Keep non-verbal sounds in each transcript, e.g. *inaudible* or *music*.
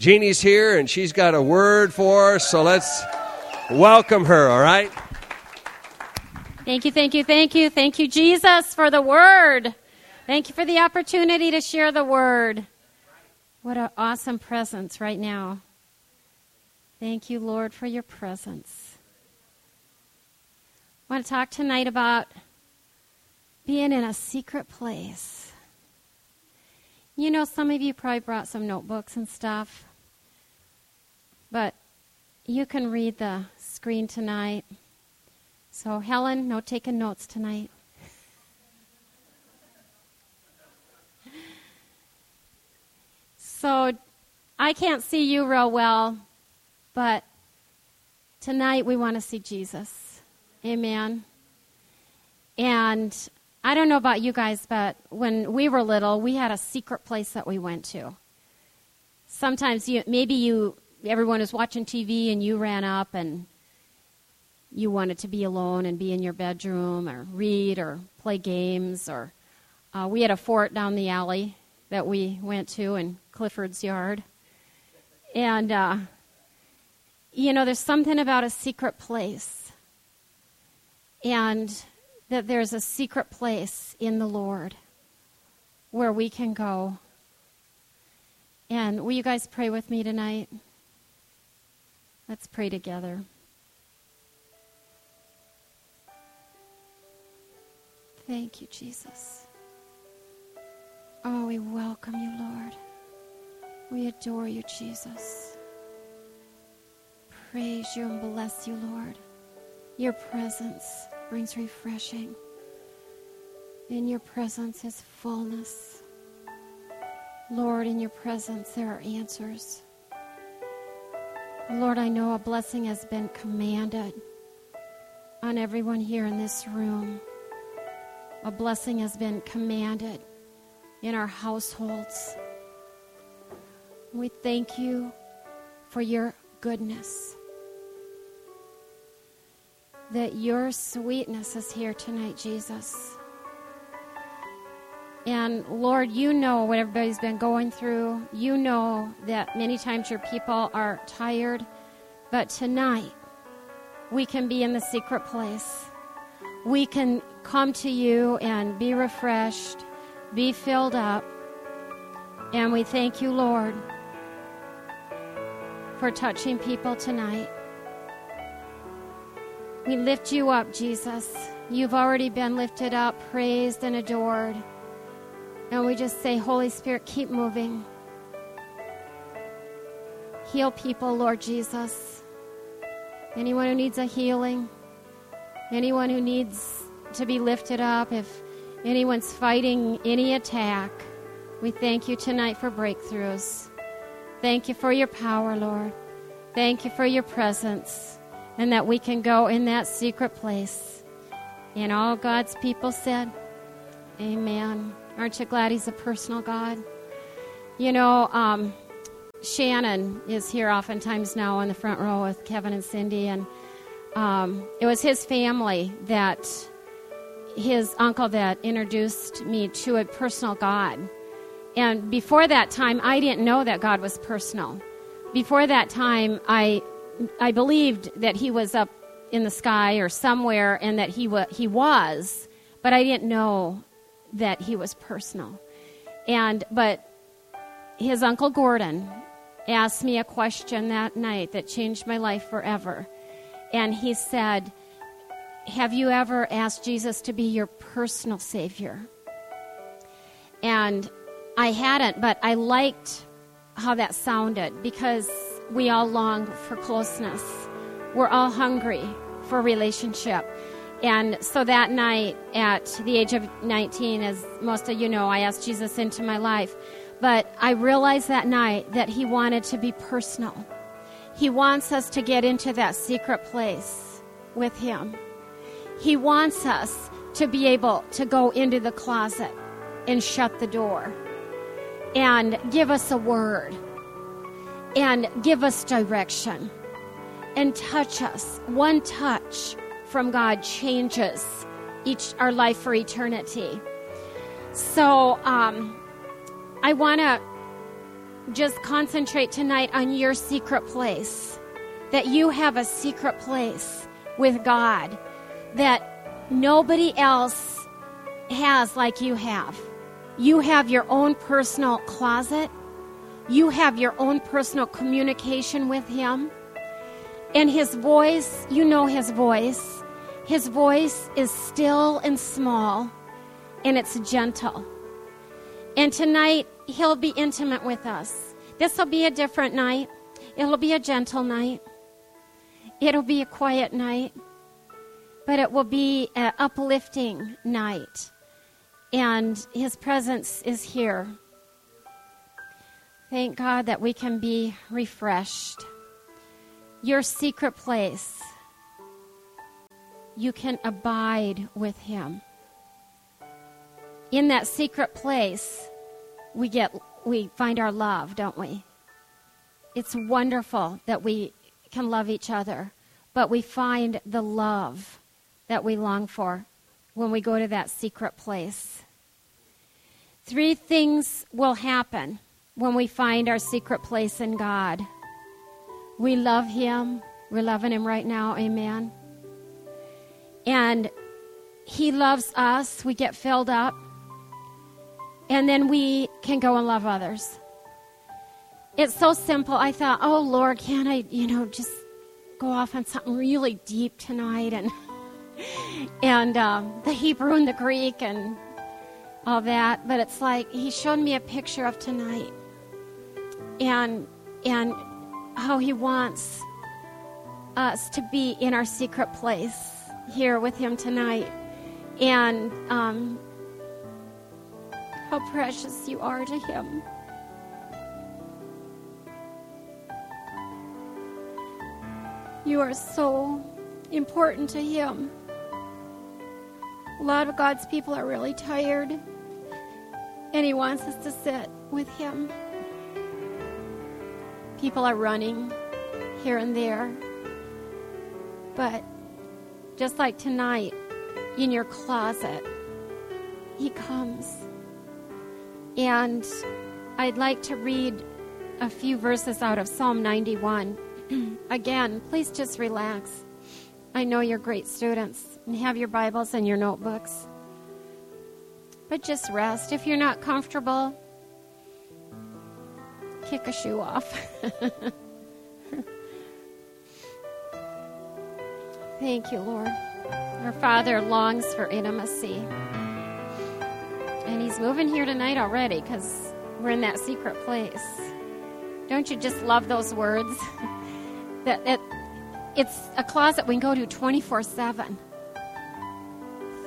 Jeannie's here and she's got a word for us, so let's welcome her, all right? Thank you, thank you, thank you. Thank you, Jesus, for the word. Thank you for the opportunity to share the word. What an awesome presence right now. Thank you, Lord, for your presence. I want to talk tonight about being in a secret place. You know, some of you probably brought some notebooks and stuff, but you can read the screen tonight. So, Helen, no taking notes tonight. So, I can't see you real well, but tonight we want to see Jesus. Amen. And I don't know about you guys, but when we were little, we had a secret place that we went to. Sometimes you, maybe you, everyone was watching TV and you ran up and you wanted to be alone and be in your bedroom or read or play games or uh, we had a fort down the alley that we went to in Clifford's yard. And, uh, you know, there's something about a secret place. And that there's a secret place in the Lord where we can go. And will you guys pray with me tonight? Let's pray together. Thank you, Jesus. Oh, we welcome you, Lord. We adore you, Jesus. Praise you and bless you, Lord. Your presence brings refreshing. In your presence is fullness. Lord, in your presence there are answers. Lord, I know a blessing has been commanded on everyone here in this room. A blessing has been commanded in our households. We thank you for your goodness. That your sweetness is here tonight, Jesus. And Lord, you know what everybody's been going through. You know that many times your people are tired. But tonight, we can be in the secret place. We can come to you and be refreshed, be filled up. And we thank you, Lord, for touching people tonight. We lift you up, Jesus. You've already been lifted up, praised, and adored. And we just say, Holy Spirit, keep moving. Heal people, Lord Jesus. Anyone who needs a healing, anyone who needs to be lifted up, if anyone's fighting any attack, we thank you tonight for breakthroughs. Thank you for your power, Lord. Thank you for your presence, and that we can go in that secret place. And all God's people said, Amen. Aren't you glad He's a personal God? You know, um, Shannon is here oftentimes now in the front row with Kevin and Cindy, and um, it was his family that his uncle that introduced me to a personal God. And before that time, I didn't know that God was personal. Before that time, I I believed that He was up in the sky or somewhere, and that He wa- He was, but I didn't know that He was personal. And but his uncle Gordon asked me a question that night that changed my life forever. And he said, Have you ever asked Jesus to be your personal Savior? And I hadn't, but I liked how that sounded because we all long for closeness. We're all hungry for relationship. And so that night, at the age of 19, as most of you know, I asked Jesus into my life. But I realized that night that He wanted to be personal. He wants us to get into that secret place with Him. He wants us to be able to go into the closet and shut the door and give us a word and give us direction and touch us. One touch from God changes each our life for eternity. So um, I want to just concentrate tonight on your secret place. That you have a secret place with God that nobody else has like you have. You have your own personal closet. You have your own personal communication with Him. And His voice, you know His voice. His voice is still and small, and it's gentle. And tonight, He'll be intimate with us. This will be a different night. It'll be a gentle night. It'll be a quiet night. But it will be an uplifting night. And His presence is here. Thank God that we can be refreshed. Your secret place, you can abide with Him. In that secret place, we get we find our love, don't we? It's wonderful that we can love each other, but we find the love that we long for when we go to that secret place. Three things will happen when we find our secret place in God. We love Him. We're loving Him right now. Amen. And He loves us. We get filled up and then we can go and love others. It's so simple. I thought, oh Lord, can I, you know, just go off on something really deep tonight and *laughs* and um, the Hebrew and the Greek and all that. But it's like He showed me a picture of tonight, and and how He wants us to be in our secret place here with Him tonight, and um, how precious you are to Him. You are so important to Him. A lot of God's people are really tired, and He wants us to sit with Him. People are running here and there, but just like tonight, in your closet, He comes. And I'd like to read a few verses out of Psalm 91. *clears throat* Again, please just relax. I know you're great students and have your Bibles and your notebooks. But just rest. If you're not comfortable, kick a shoe off. *laughs* Thank you, Lord. Our Father longs for intimacy. And He's moving here tonight already because we're in that secret place. Don't you just love those words? *laughs* that it, it's a closet we can go to 24 7.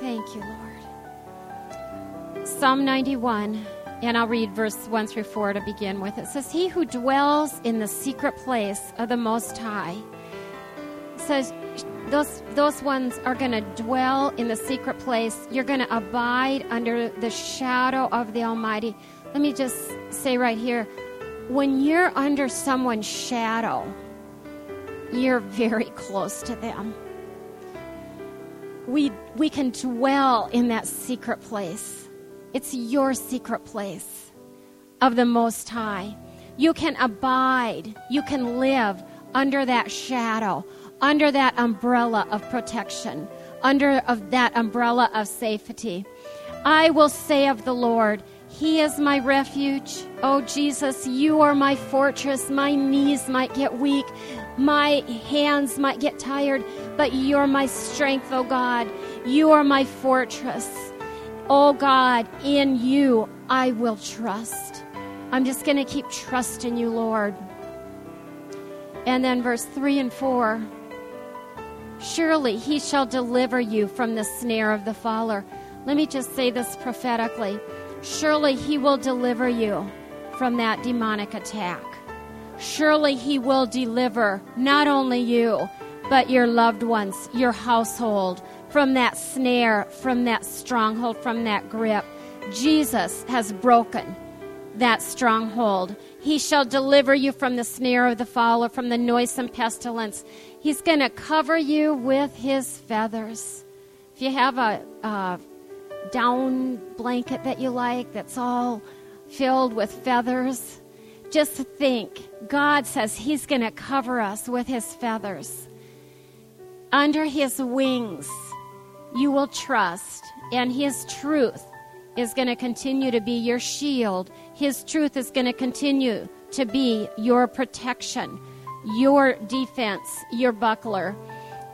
Thank you, Lord. Psalm 91, and I'll read verse 1 through 4 to begin with. It says, He who dwells in the secret place of the Most High says, those, those ones are going to dwell in the secret place. You're going to abide under the shadow of the Almighty. Let me just say right here when you're under someone's shadow, you're very close to them. We, we can dwell in that secret place. It's your secret place of the Most High. You can abide, you can live under that shadow under that umbrella of protection, under of that umbrella of safety. I will say of the Lord, He is my refuge. Oh, Jesus, you are my fortress. My knees might get weak, my hands might get tired, but you're my strength, oh God. You are my fortress. Oh God, in you I will trust. I'm just going to keep trusting you, Lord. And then verse 3 and 4 Surely he shall deliver you from the snare of the fowler. Let me just say this prophetically. Surely he will deliver you from that demonic attack. Surely he will deliver not only you, but your loved ones, your household, from that snare, from that stronghold, from that grip. Jesus has broken that stronghold. He shall deliver you from the snare of the fowler, from the noisome pestilence. He's going to cover you with his feathers. If you have a, a down blanket that you like that's all filled with feathers, just think God says He's going to cover us with His feathers. Under His wings, you will trust, and His truth is going to continue to be your shield. His truth is going to continue to be your protection, your defense, your buckler.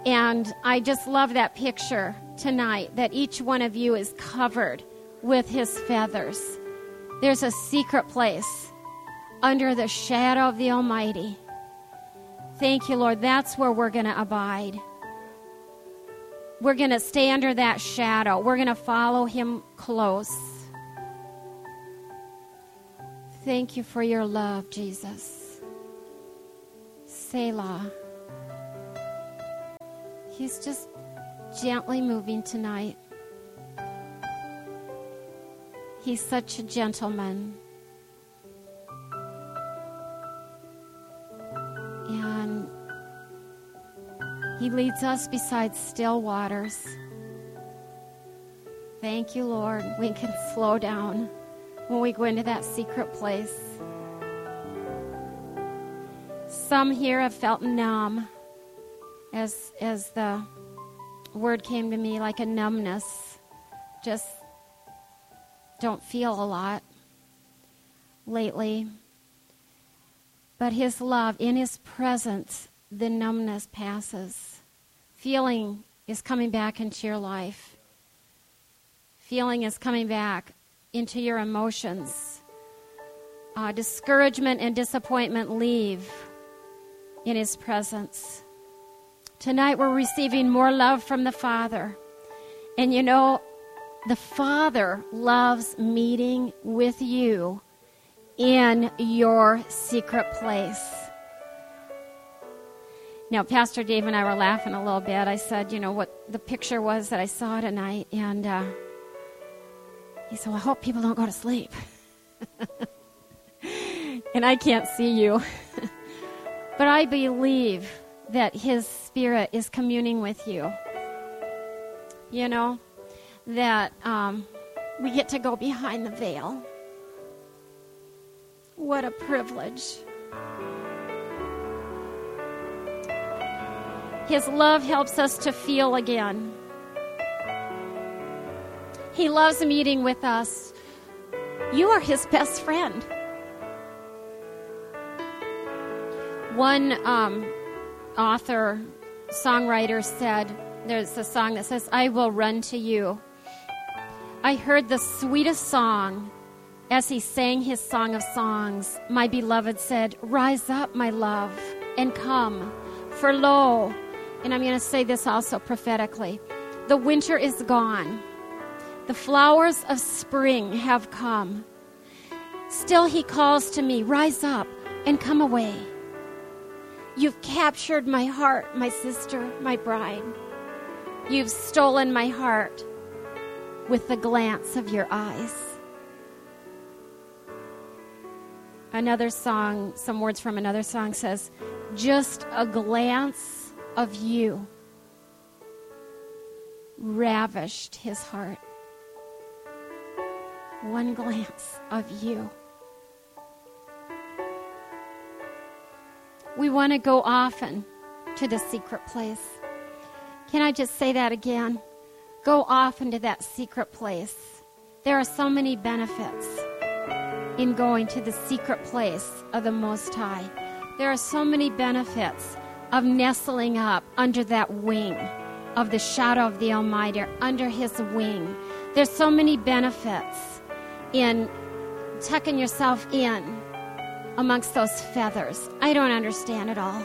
And I just love that picture tonight that each one of you is covered with his feathers. There's a secret place under the shadow of the Almighty. Thank you, Lord. That's where we're going to abide. We're going to stay under that shadow. We're going to follow him close. Thank you for your love, Jesus. Selah. He's just gently moving tonight. He's such a gentleman. And he leads us beside still waters. Thank you, Lord. We can slow down when we go into that secret place. Some here have felt numb as as the word came to me like a numbness. Just don't feel a lot lately. But his love, in his presence, the numbness passes. Feeling is coming back into your life. Feeling is coming back into your emotions. Uh, discouragement and disappointment leave in his presence. Tonight we're receiving more love from the Father. And you know, the Father loves meeting with you in your secret place. Now, Pastor Dave and I were laughing a little bit. I said, you know, what the picture was that I saw tonight. And uh, he said, well, I hope people don't go to sleep. *laughs* and I can't see you. *laughs* but I believe that His Spirit is communing with you. You know, that um, we get to go behind the veil. What a privilege. His love helps us to feel again. He loves meeting with us. You are His best friend. One um, author, songwriter said, there's a song that says, I will run to you. I heard the sweetest song as he sang his song of songs. My beloved said, Rise up, my love, and come. For lo, and I'm going to say this also prophetically the winter is gone, the flowers of spring have come. Still, he calls to me, Rise up and come away. You've captured my heart, my sister, my bride. You've stolen my heart with the glance of your eyes. Another song, some words from another song says, Just a glance of you ravished his heart. One glance of you. We want to go often to the secret place. Can I just say that again? Go often to that secret place. There are so many benefits in going to the secret place of the Most High. There are so many benefits of nestling up under that wing of the shadow of the Almighty, under His wing. There's so many benefits in tucking yourself in amongst those feathers. I don't understand it all,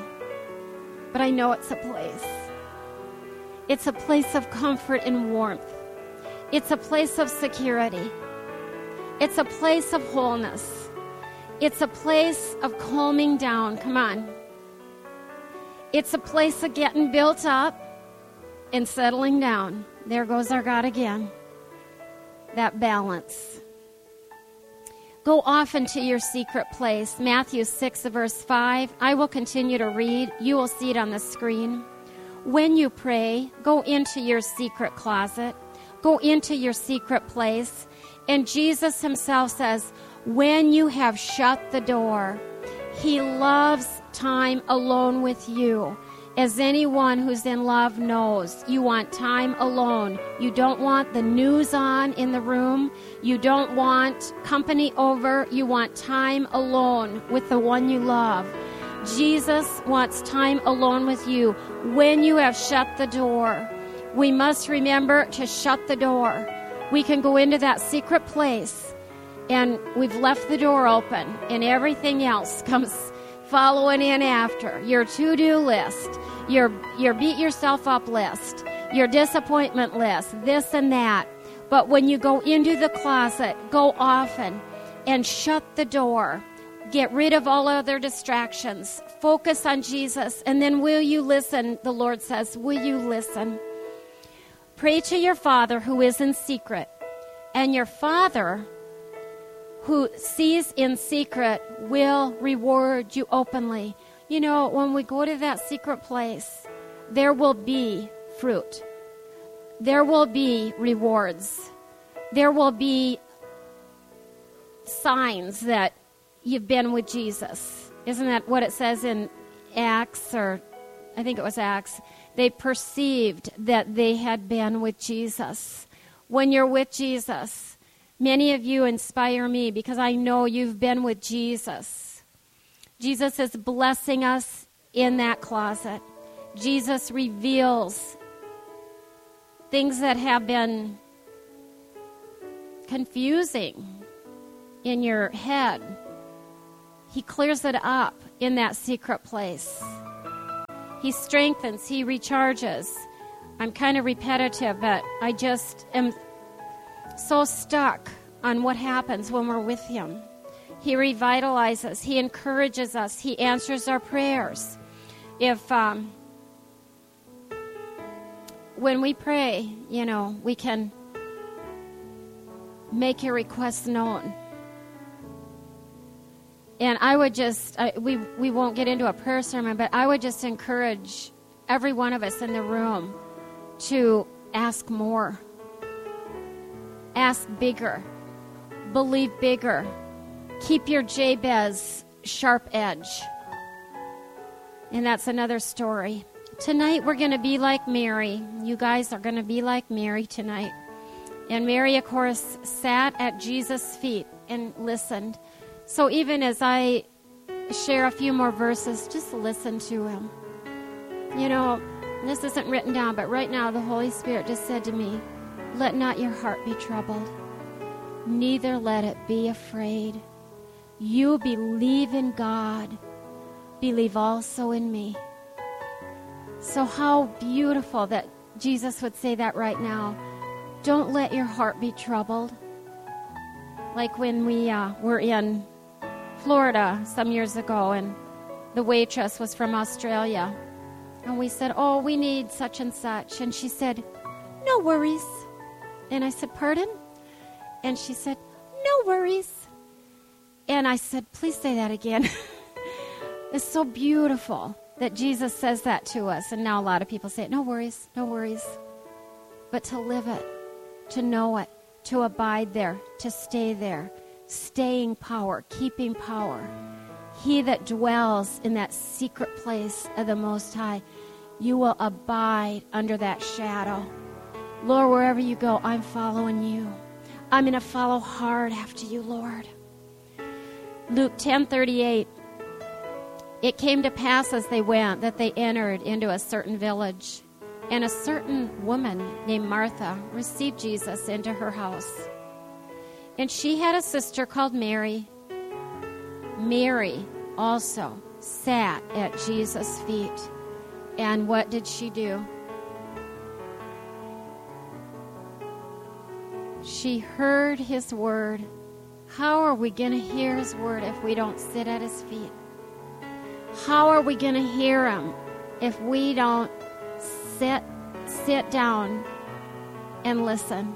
but I know it's a place. It's a place of comfort and warmth. It's a place of security. It's a place of wholeness. It's a place of calming down. Come on. It's a place of getting built up and settling down. There goes our God again. That balance. Go off into your secret place. Matthew 6, verse 5. I will continue to read. You will see it on the screen. When you pray, go into your secret closet, go into your secret place. And Jesus himself says, when you have shut the door, he loves time alone with you. As anyone who's in love knows, you want time alone. You don't want the news on in the room. You don't want company over. You want time alone with the one you love. Jesus wants time alone with you when you have shut the door. We must remember to shut the door. We can go into that secret place and we've left the door open, and everything else *laughs* comes following in after. Your to do list your your beat yourself up list, your disappointment list, this and that. But when you go into the closet, go often and shut the door. Get rid of all other distractions. Focus on Jesus. And then will you listen? The Lord says, Will you listen? Pray to your Father who is in secret. And your Father who sees in secret will reward you openly. You know, when we go to that secret place, there will be fruit. There will be rewards. There will be signs that you've been with Jesus. Isn't that what it says in Acts, or I think it was Acts? They perceived that they had been with Jesus. When you're with Jesus, many of you inspire me because I know you've been with Jesus. Jesus is blessing us in that closet. Jesus reveals things that have been confusing in your head. He clears it up in that secret place. He strengthens, He recharges. I'm kind of repetitive, but I just am so stuck on what happens when we're with Him. He revitalizes, He encourages us, He answers our prayers. If, um, when we pray, you know, we can make your requests known. And I would just, I, we, we won't get into a prayer sermon, but I would just encourage every one of us in the room to ask more, ask bigger, believe bigger Keep your Jabez sharp edge. And that's another story. Tonight we're going to be like Mary. You guys are going to be like Mary tonight. And Mary, of course, sat at Jesus' feet and listened. So even as I share a few more verses, just listen to him. You know, this isn't written down, but right now the Holy Spirit just said to me, Let not your heart be troubled, neither let it be afraid. You believe in God, believe also in me. So, how beautiful that Jesus would say that right now. Don't let your heart be troubled. Like when we uh, were in Florida some years ago, and the waitress was from Australia. And we said, Oh, we need such and such. And she said, No worries. And I said, Pardon? And she said, No worries. And I said, Please say that again. *laughs* it's so beautiful that Jesus says that to us. And now a lot of people say it, no worries, no worries. But to live it, to know it, to abide there, to stay there, staying power, keeping power. He that dwells in that secret place of the Most High, you will abide under that shadow. Lord, wherever you go, I'm following you. I'm going to follow hard after you, Lord. Luke 10:38 It came to pass as they went that they entered into a certain village and a certain woman named Martha received Jesus into her house. And she had a sister called Mary. Mary also sat at Jesus' feet. And what did she do? She heard his word how are we going to hear his word if we don't sit at his feet? How are we going to hear him if we don't sit sit down and listen?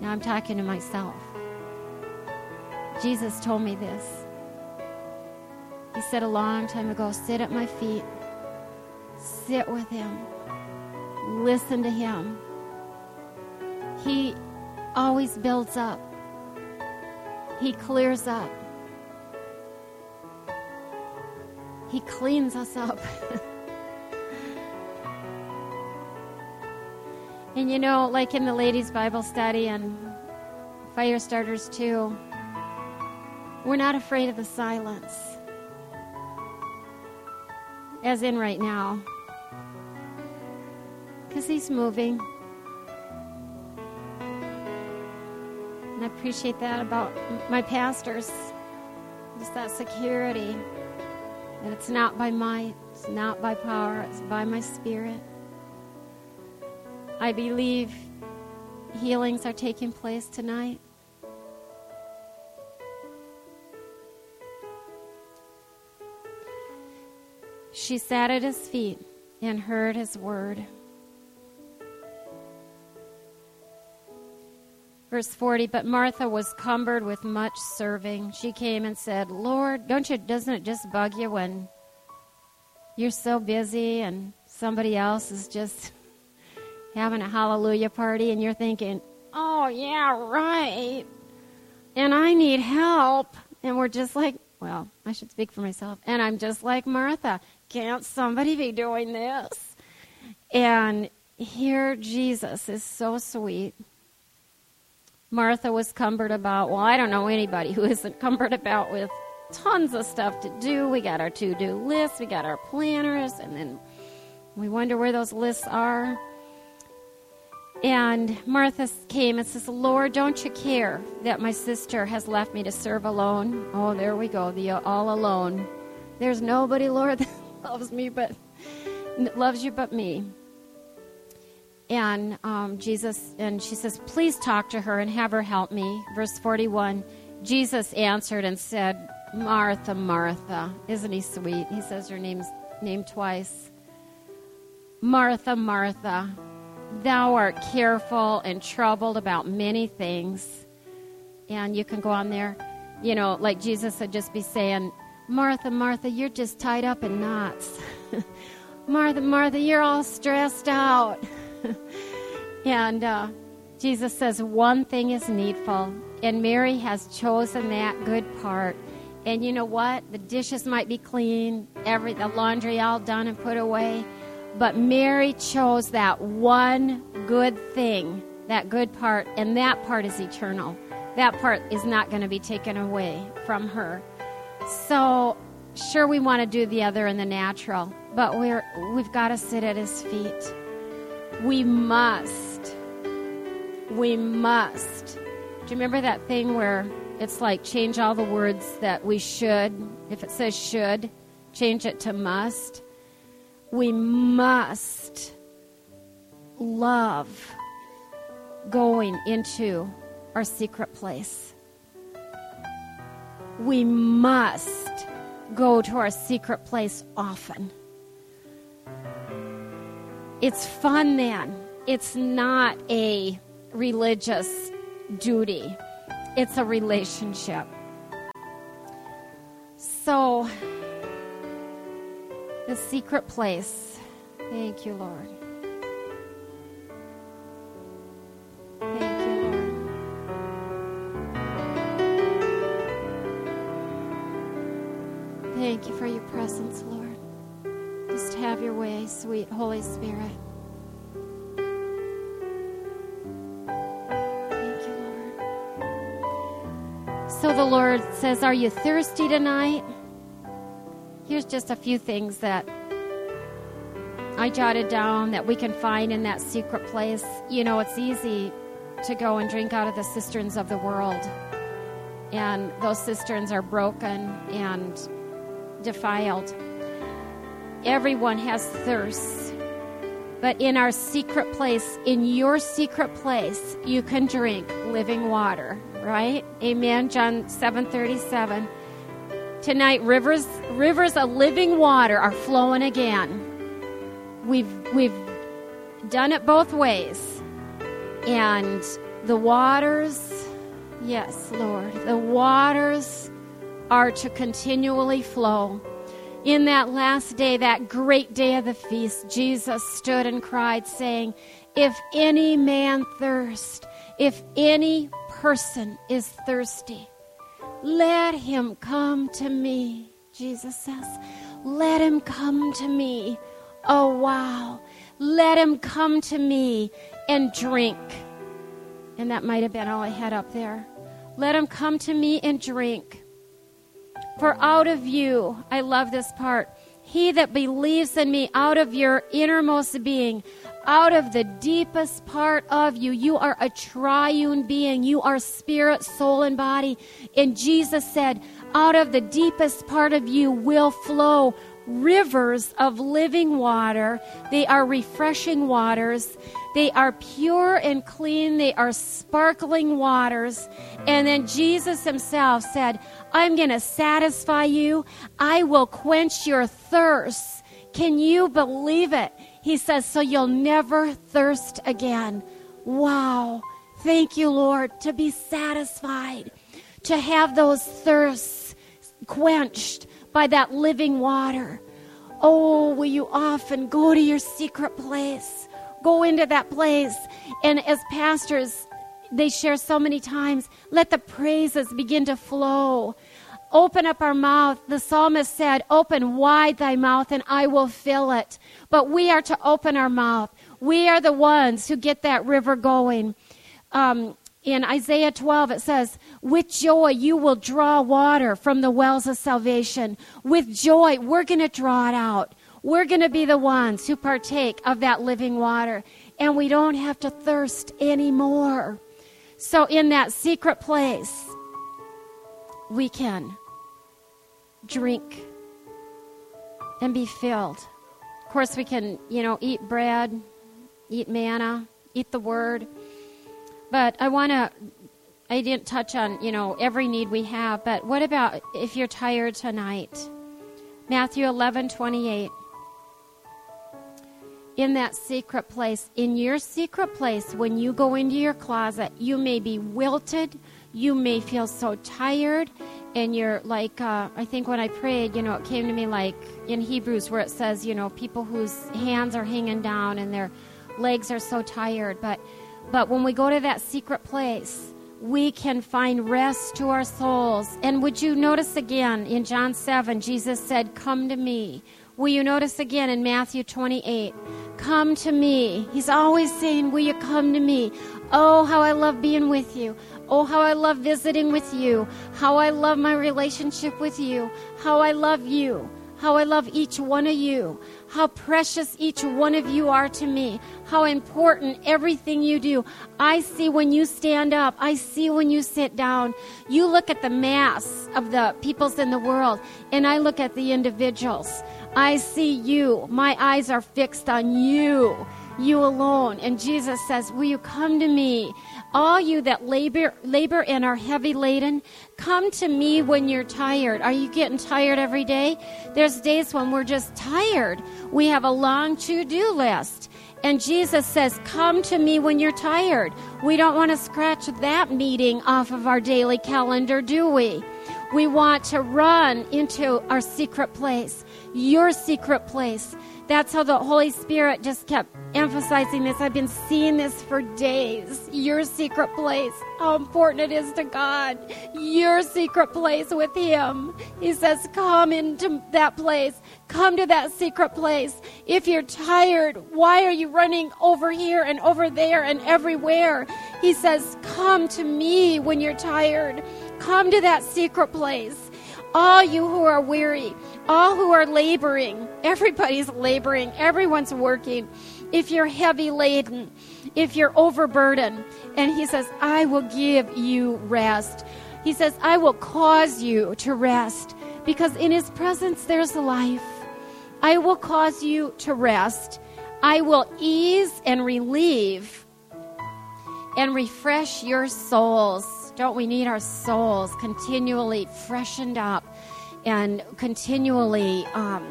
Now I'm talking to myself. Jesus told me this. He said a long time ago, sit at my feet. Sit with him. Listen to him. He always builds up. He clears up. He cleans us up. *laughs* and you know, like in the ladies' Bible study and fire starters too, we're not afraid of the silence. As in right now. Because he's moving. Appreciate that about my pastors. Just that security. That it's not by might, it's not by power, it's by my spirit. I believe healings are taking place tonight. She sat at his feet and heard his word. Verse 40, but Martha was cumbered with much serving. She came and said, Lord, don't you, doesn't it just bug you when you're so busy and somebody else is just *laughs* having a hallelujah party and you're thinking, oh, yeah, right. And I need help. And we're just like, well, I should speak for myself. And I'm just like Martha. Can't somebody be doing this? And here Jesus is so sweet. Martha was cumbered about, well, I don't know anybody who isn't cumbered about with tons of stuff to do. We got our to do lists, we got our planners, and then we wonder where those lists are. And Martha came and says, Lord, don't you care that my sister has left me to serve alone? Oh, there we go, the uh, all alone. There's nobody, Lord, *laughs* that loves me but loves you but me. And um, Jesus, and she says, Please talk to her and have her help me. Verse 41 Jesus answered and said, Martha, Martha. Isn't he sweet? He says her name's name twice. Martha, Martha, thou art careful and troubled about many things. And you can go on there, you know, like Jesus would just be saying, Martha, Martha, you're just tied up in knots. *laughs* Martha, Martha, you're all stressed out. *laughs* *laughs* and uh, Jesus says, One thing is needful, and Mary has chosen that good part. And you know what? The dishes might be clean, every the laundry all done and put away, but Mary chose that one good thing, that good part, and that part is eternal. That part is not going to be taken away from her. So, sure, we want to do the other in the natural, but we're we've got to sit at His feet. We must. We must. Do you remember that thing where it's like change all the words that we should? If it says should, change it to must. We must love going into our secret place. We must go to our secret place often. It's fun then. It's not a religious duty, it's a relationship. So, the secret place. Thank you, Lord. Thank you, Lord. Thank you for your presence, Lord. Have your way, sweet Holy Spirit. Thank you, Lord. So the Lord says, Are you thirsty tonight? Here's just a few things that I jotted down that we can find in that secret place. You know, it's easy to go and drink out of the cisterns of the world. And those cisterns are broken and defiled. Everyone has thirst. But in our secret place, in your secret place, you can drink living water, right? Amen. John 7:37. Tonight rivers rivers of living water are flowing again. We've we've done it both ways. And the waters, yes, Lord, the waters are to continually flow. In that last day, that great day of the feast, Jesus stood and cried, saying, If any man thirst, if any person is thirsty, let him come to me. Jesus says, Let him come to me. Oh, wow. Let him come to me and drink. And that might have been all I had up there. Let him come to me and drink. For out of you, I love this part, he that believes in me, out of your innermost being, out of the deepest part of you, you are a triune being. You are spirit, soul, and body. And Jesus said, out of the deepest part of you will flow rivers of living water. They are refreshing waters. They are pure and clean. They are sparkling waters. And then Jesus himself said, I'm going to satisfy you. I will quench your thirst. Can you believe it? He says, so you'll never thirst again. Wow. Thank you, Lord, to be satisfied, to have those thirsts quenched by that living water. Oh, will you often go to your secret place? Go into that place. And as pastors, they share so many times, let the praises begin to flow. Open up our mouth. The psalmist said, Open wide thy mouth and I will fill it. But we are to open our mouth. We are the ones who get that river going. Um, in Isaiah 12, it says, With joy you will draw water from the wells of salvation. With joy, we're going to draw it out. We're going to be the ones who partake of that living water. And we don't have to thirst anymore. So, in that secret place, we can drink and be filled. Of course, we can, you know, eat bread, eat manna, eat the word. But I want to, I didn't touch on, you know, every need we have, but what about if you're tired tonight? Matthew 11 28. In that secret place, in your secret place, when you go into your closet, you may be wilted, you may feel so tired, and you're like, uh, I think when I prayed, you know, it came to me like in Hebrews where it says, you know, people whose hands are hanging down and their legs are so tired, but but when we go to that secret place, we can find rest to our souls. And would you notice again in John 7, Jesus said, Come to me. Will you notice again in Matthew 28? Come to me. He's always saying, Will you come to me? Oh, how I love being with you. Oh, how I love visiting with you. How I love my relationship with you. How I love you. How I love each one of you how precious each one of you are to me, how important everything you do. I see when you stand up, I see when you sit down. You look at the mass of the peoples in the world, and I look at the individuals. I see you. My eyes are fixed on you, you alone. And Jesus says, Will you come to me? All you that labor, labor and are heavy laden, come to me when you're tired. Are you getting tired every day? There's days when we're just tired. We have a long to do list. And Jesus says, Come to me when you're tired. We don't want to scratch that meeting off of our daily calendar, do we? We want to run into our secret place, your secret place. That's how the Holy Spirit just kept emphasizing this. I've been seeing this for days. Your secret place, how important it is to God. Your secret place with Him. He says, Come into that place. Come to that secret place. If you're tired, why are you running over here and over there and everywhere? He says, Come to me when you're tired. Come to that secret place. All you who are weary, all who are laboring, everybody's laboring, everyone's working. If you're heavy laden, if you're overburdened, and he says, I will give you rest. He says, I will cause you to rest because in his presence there's life. I will cause you to rest. I will ease and relieve and refresh your souls. Don't we need our souls continually freshened up and continually um,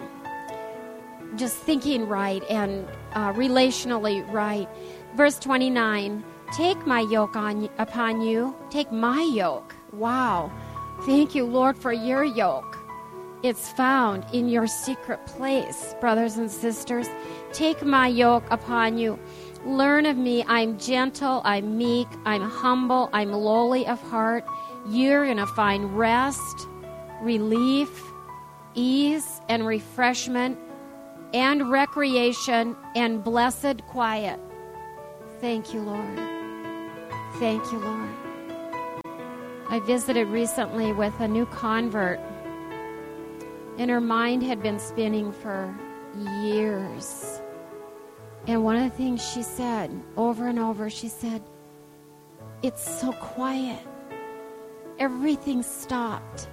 just thinking right and uh, relationally right? Verse 29 Take my yoke on, upon you, take my yoke. Wow. Thank you, Lord, for your yoke. It's found in your secret place, brothers and sisters. Take my yoke upon you. Learn of me. I'm gentle, I'm meek, I'm humble, I'm lowly of heart. You're going to find rest, relief, ease, and refreshment, and recreation, and blessed quiet. Thank you, Lord. Thank you, Lord. I visited recently with a new convert, and her mind had been spinning for years. And one of the things she said over and over, she said, It's so quiet. Everything stopped.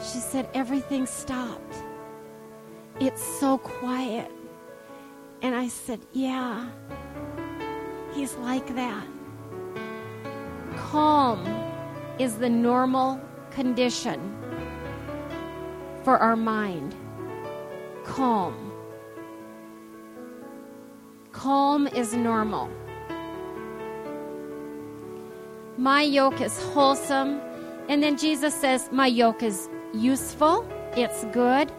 She said, Everything stopped. It's so quiet. And I said, Yeah, he's like that. Calm is the normal condition for our mind. Calm. Calm is normal. My yoke is wholesome. And then Jesus says, My yoke is useful, it's good.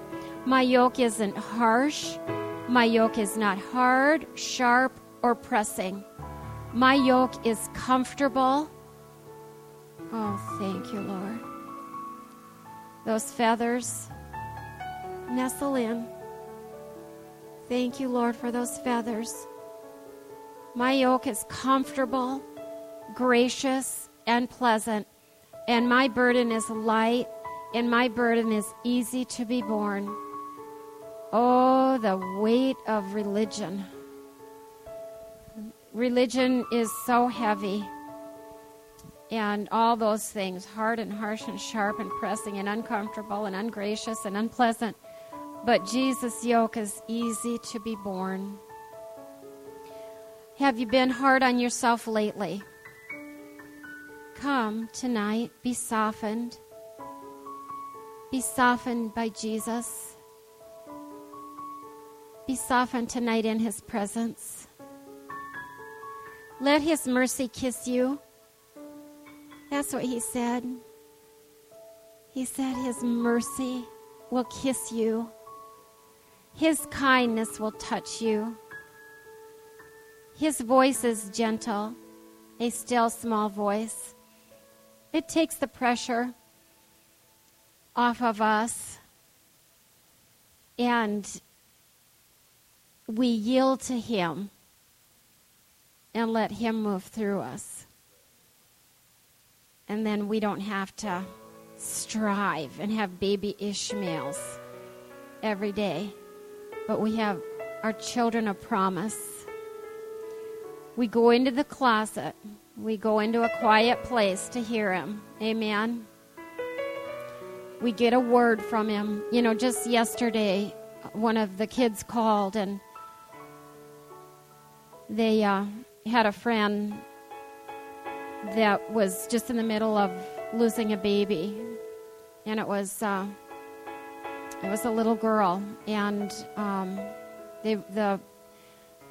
My yoke isn't harsh. My yoke is not hard, sharp, or pressing. My yoke is comfortable. Oh, thank you, Lord. Those feathers nestle in. Thank you, Lord, for those feathers. My yoke is comfortable, gracious, and pleasant, and my burden is light, and my burden is easy to be borne. Oh, the weight of religion. Religion is so heavy. And all those things hard and harsh and sharp and pressing and uncomfortable and ungracious and unpleasant. But Jesus' yoke is easy to be borne. Have you been hard on yourself lately? Come tonight, be softened. Be softened by Jesus. Be softened tonight in His presence. Let His mercy kiss you. That's what He said. He said His mercy will kiss you. His kindness will touch you. His voice is gentle, a still small voice. It takes the pressure off of us, and we yield to Him and let Him move through us. And then we don't have to strive and have baby Ishmaels every day but we have our children of promise. We go into the closet, we go into a quiet place to hear Him. Amen. We get a word from Him. You know, just yesterday, one of the kids called and they uh, had a friend that was just in the middle of losing a baby, and it was. Uh, it was a little girl, and um, they, the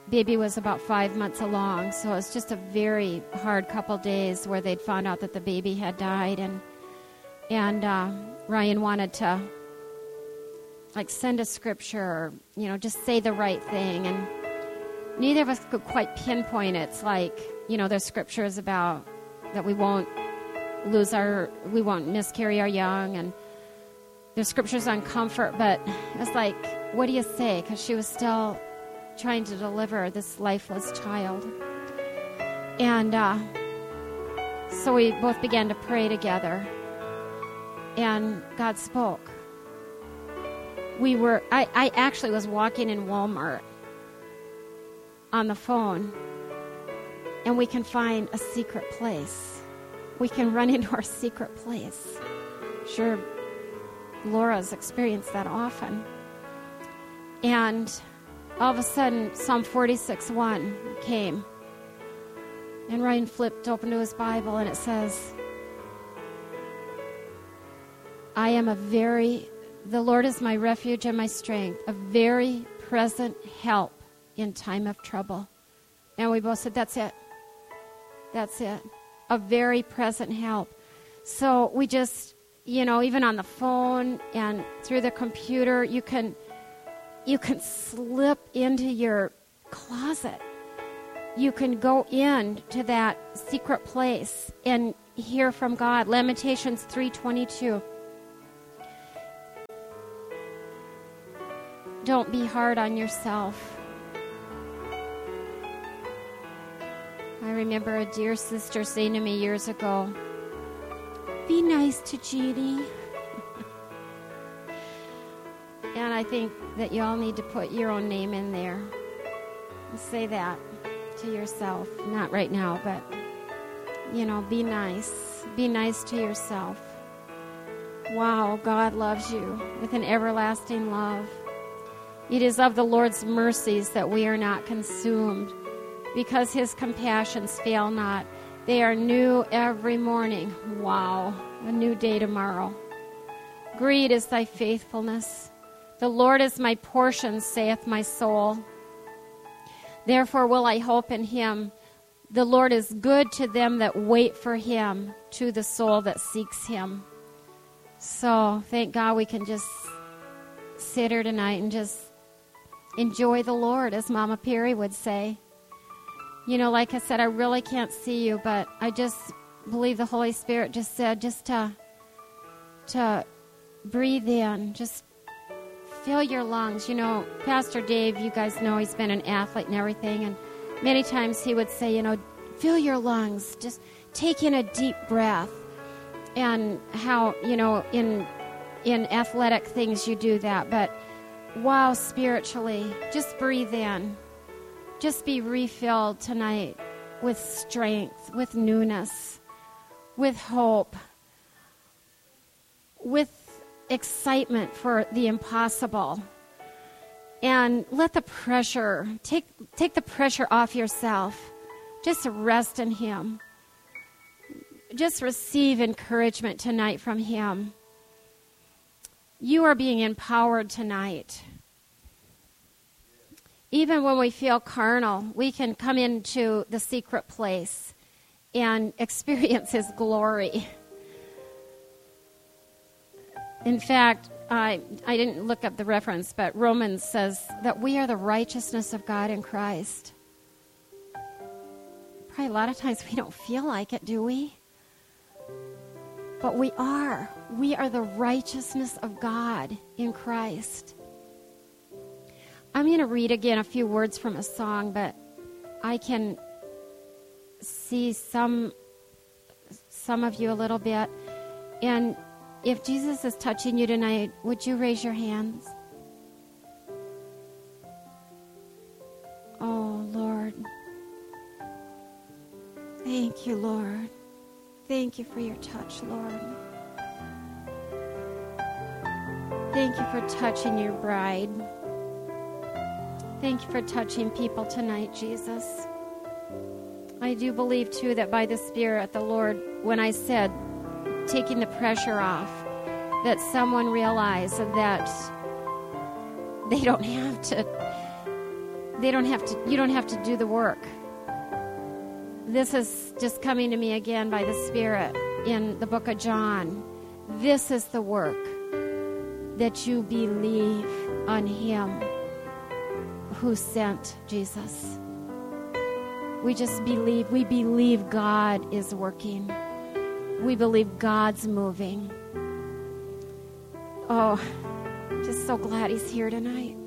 baby was about five months along. So it was just a very hard couple days where they'd found out that the baby had died, and and uh, Ryan wanted to like send a scripture, or, you know, just say the right thing, and neither of us could quite pinpoint it. It's like you know, there's scriptures about that we won't lose our, we won't miscarry our young, and there's scriptures on comfort, but it's like, what do you say? Because she was still trying to deliver this lifeless child. And uh, so we both began to pray together, and God spoke. We were, I, I actually was walking in Walmart on the phone, and we can find a secret place. We can run into our secret place. Sure, Laura's experienced that often. And all of a sudden Psalm 46 1 came. And Ryan flipped open to his Bible and it says, I am a very, the Lord is my refuge and my strength, a very present help in time of trouble. And we both said, That's it. That's it. A very present help. So we just, you know, even on the phone and through the computer, you can you can slip into your closet. You can go in to that secret place and hear from God. Lamentations 3:22. Don't be hard on yourself. I remember a dear sister saying to me years ago, Be nice to Jeannie. *laughs* and I think that you all need to put your own name in there. Say that to yourself. Not right now, but, you know, be nice. Be nice to yourself. Wow, God loves you with an everlasting love. It is of the Lord's mercies that we are not consumed, because his compassions fail not. They are new every morning. Wow, a new day tomorrow. Greed is thy faithfulness. The Lord is my portion, saith my soul. Therefore will I hope in him. The Lord is good to them that wait for him, to the soul that seeks him. So thank God we can just sit here tonight and just enjoy the Lord, as Mama Perry would say. You know, like I said, I really can't see you, but I just believe the Holy Spirit just said just to to breathe in, just fill your lungs. You know, Pastor Dave, you guys know he's been an athlete and everything, and many times he would say, you know, fill your lungs, just take in a deep breath. And how, you know, in in athletic things you do that, but wow, spiritually, just breathe in. Just be refilled tonight with strength, with newness, with hope, with excitement for the impossible. And let the pressure, take, take the pressure off yourself. Just rest in Him. Just receive encouragement tonight from Him. You are being empowered tonight. Even when we feel carnal, we can come into the secret place and *laughs* experience His glory. In fact, I, I didn't look up the reference, but Romans says that we are the righteousness of God in Christ. Probably a lot of times we don't feel like it, do we? But we are. We are the righteousness of God in Christ. I'm going to read again a few words from a song, but I can see some some of you a little bit. And if Jesus is touching you tonight, would you raise your hands? Oh, Lord. Thank you, Lord. Thank you for your touch, Lord. Thank you for touching your bride. Thank you for touching people tonight, Jesus. I do believe, too, that by the Spirit, the Lord, when I said taking the pressure off, that someone realized that they don't have to, they don't have to, you don't have to do the work. This is just coming to me again by the Spirit in the book of John. This is the work that you believe on Him who sent Jesus. We just believe, we believe God is working. We believe God's moving. Oh, just so glad He's here tonight.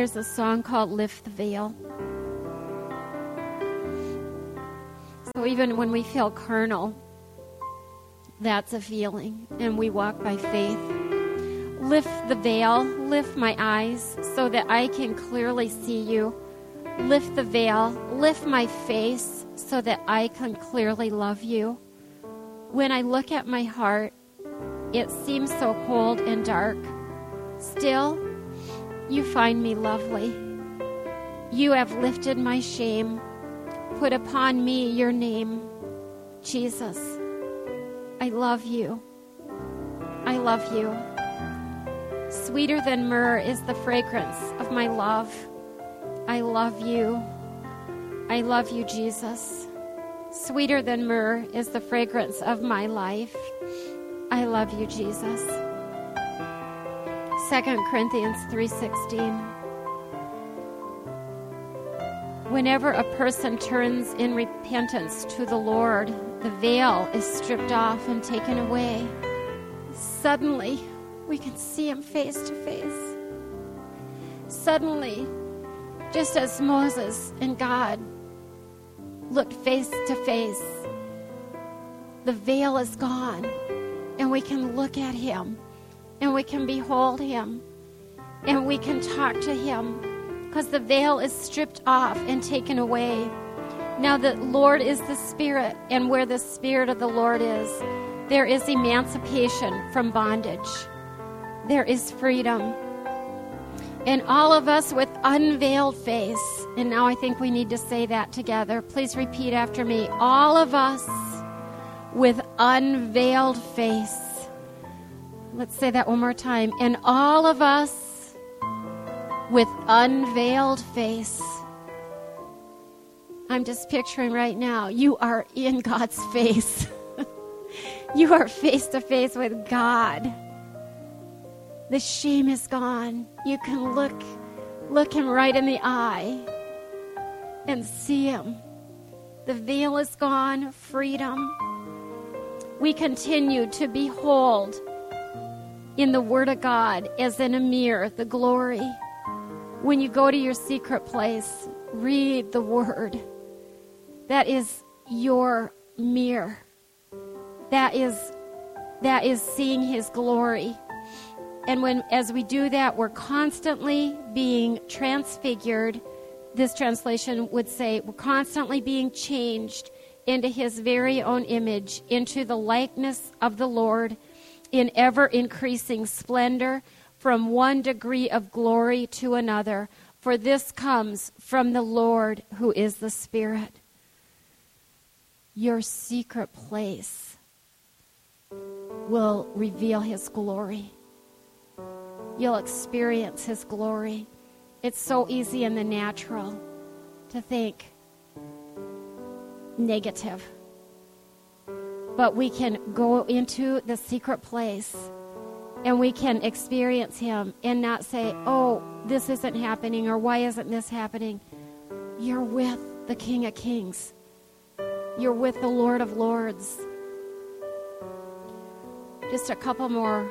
There's a song called Lift the Veil. So even when we feel carnal, that's a feeling, and we walk by faith. Lift the veil, lift my eyes so that I can clearly see you. Lift the veil, lift my face so that I can clearly love you. When I look at my heart, it seems so cold and dark. Still, you find me lovely. You have lifted my shame, put upon me your name, Jesus. I love you. I love you. Sweeter than myrrh is the fragrance of my love. I love you. I love you, Jesus. Sweeter than myrrh is the fragrance of my life. I love you, Jesus. 2 Corinthians 3:16 Whenever a person turns in repentance to the Lord, the veil is stripped off and taken away. Suddenly, we can see him face to face. Suddenly, just as Moses and God looked face to face, the veil is gone, and we can look at him, and we can behold him, and we can talk to him, because the veil is stripped off and taken away. Now, the Lord is the Spirit, and where the Spirit of the Lord is, there is emancipation from bondage, there is freedom. And all of us with unveiled face, and now I think we need to say that together. Please repeat after me. All of us with unveiled face. Let's say that one more time. And all of us with unveiled face. I'm just picturing right now, you are in God's face. *laughs* you are face to face with God. The shame is gone. You can look look him right in the eye and see him. The veil is gone, freedom. We continue to behold in the Word of God as in a mirror the glory. When you go to your secret place, read the Word. That is your mirror. That is that is seeing his glory. And when as we do that, we're constantly being transfigured. This translation would say we're constantly being changed into his very own image, into the likeness of the Lord in ever increasing splendor from one degree of glory to another. For this comes from the Lord who is the Spirit. Your secret place will reveal his glory you'll experience His glory. It's so easy in the natural to think negative. But we can go into the secret place and we can experience Him and not say, oh, this isn't happening or why isn't this happening? You're with the King of Kings, you're with the Lord of Lords. Just a couple more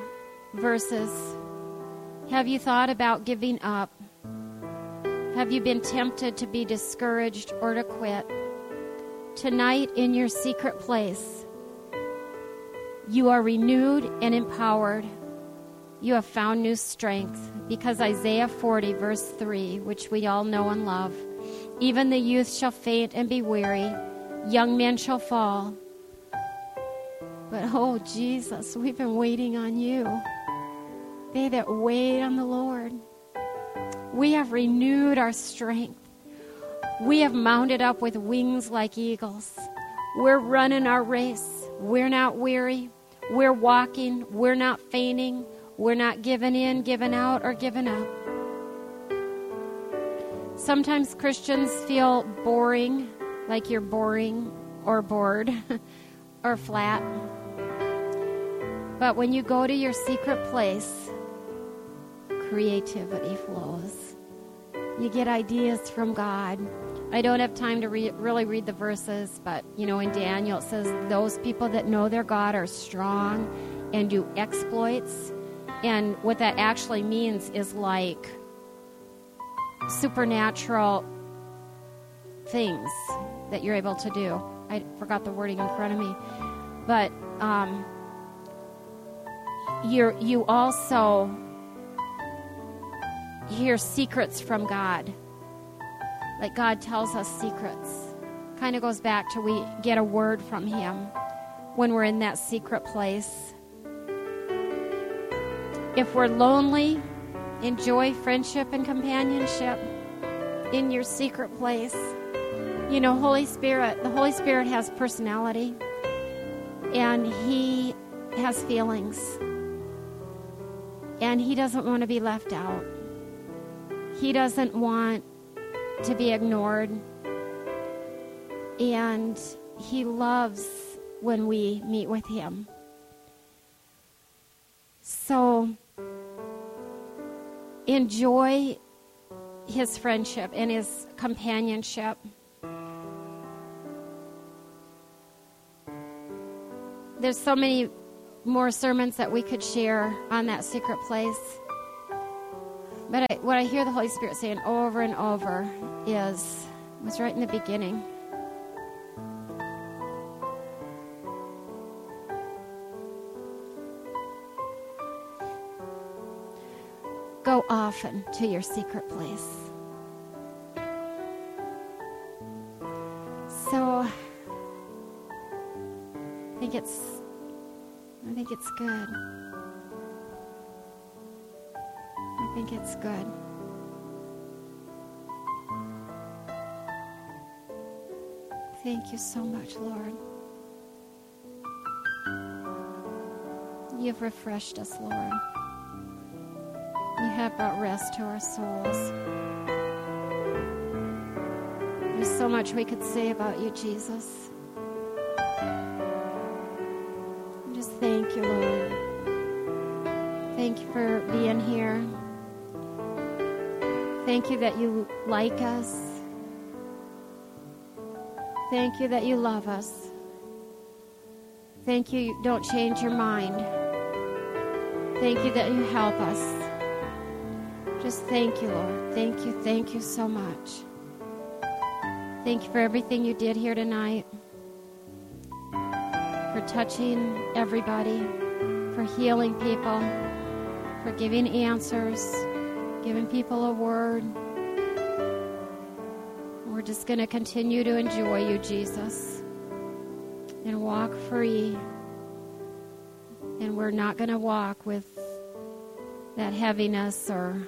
verses. Have you thought about giving up? Have you been tempted to be discouraged or to quit? Tonight, in your secret place, you are renewed and empowered. You have found new strength because Isaiah 40, verse 3, which we all know and love even the youth shall faint and be weary, young men shall fall. But oh, Jesus, we've been waiting on you. They that wait on the Lord. We have renewed our strength. We have mounted up with wings like eagles. We're running our race. We're not weary. We're walking. We're not fainting. We're not giving in, giving out, or giving up. Sometimes Christians feel boring, like you're boring or bored *laughs* or flat. But when you go to your secret place, creativity flows. You get ideas from God. I don't have time to re- really read the verses, but you know, in Daniel it says, Those people that know their God are strong and do exploits. And what that actually means is like supernatural things that you're able to do. I forgot the wording in front of me, but um, you you also hear secrets from God. Like God tells us secrets. Kind of goes back to we get a word from Him when we're in that secret place. If we're lonely, enjoy friendship and companionship in your secret place. You know, Holy Spirit, the Holy Spirit has personality and He has feelings. And He doesn't want to be left out. He doesn't want to be ignored. And He loves when we meet with Him. So enjoy His friendship and His companionship. There's so many more sermons that we could share on that secret place. But I, what I hear the Holy Spirit saying over and over is was right in the beginning. Go often to your secret place. So I think it's I think it's good. Think it's good. Thank you so much, Lord. You've refreshed us, Lord. You have brought rest to our souls. There's so much we could say about you, Jesus. Just thank you, Lord. Thank you for being here. Thank you that you like us. Thank you that you love us. Thank you, you don't change your mind. Thank you that you help us. Just thank you, Lord. Thank you, thank you so much. Thank you for everything you did here tonight, for touching everybody, for healing people, for giving answers, giving people a word. We're just going to continue to enjoy you, Jesus, and walk free. And we're not going to walk with that heaviness or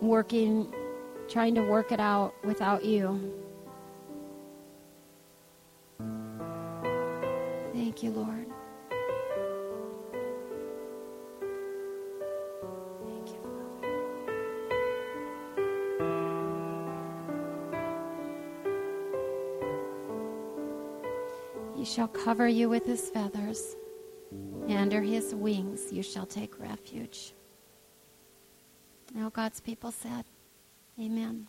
working, trying to work it out without you. Thank you, Lord. Shall cover you with his feathers, and under his wings you shall take refuge. Now, God's people said, Amen.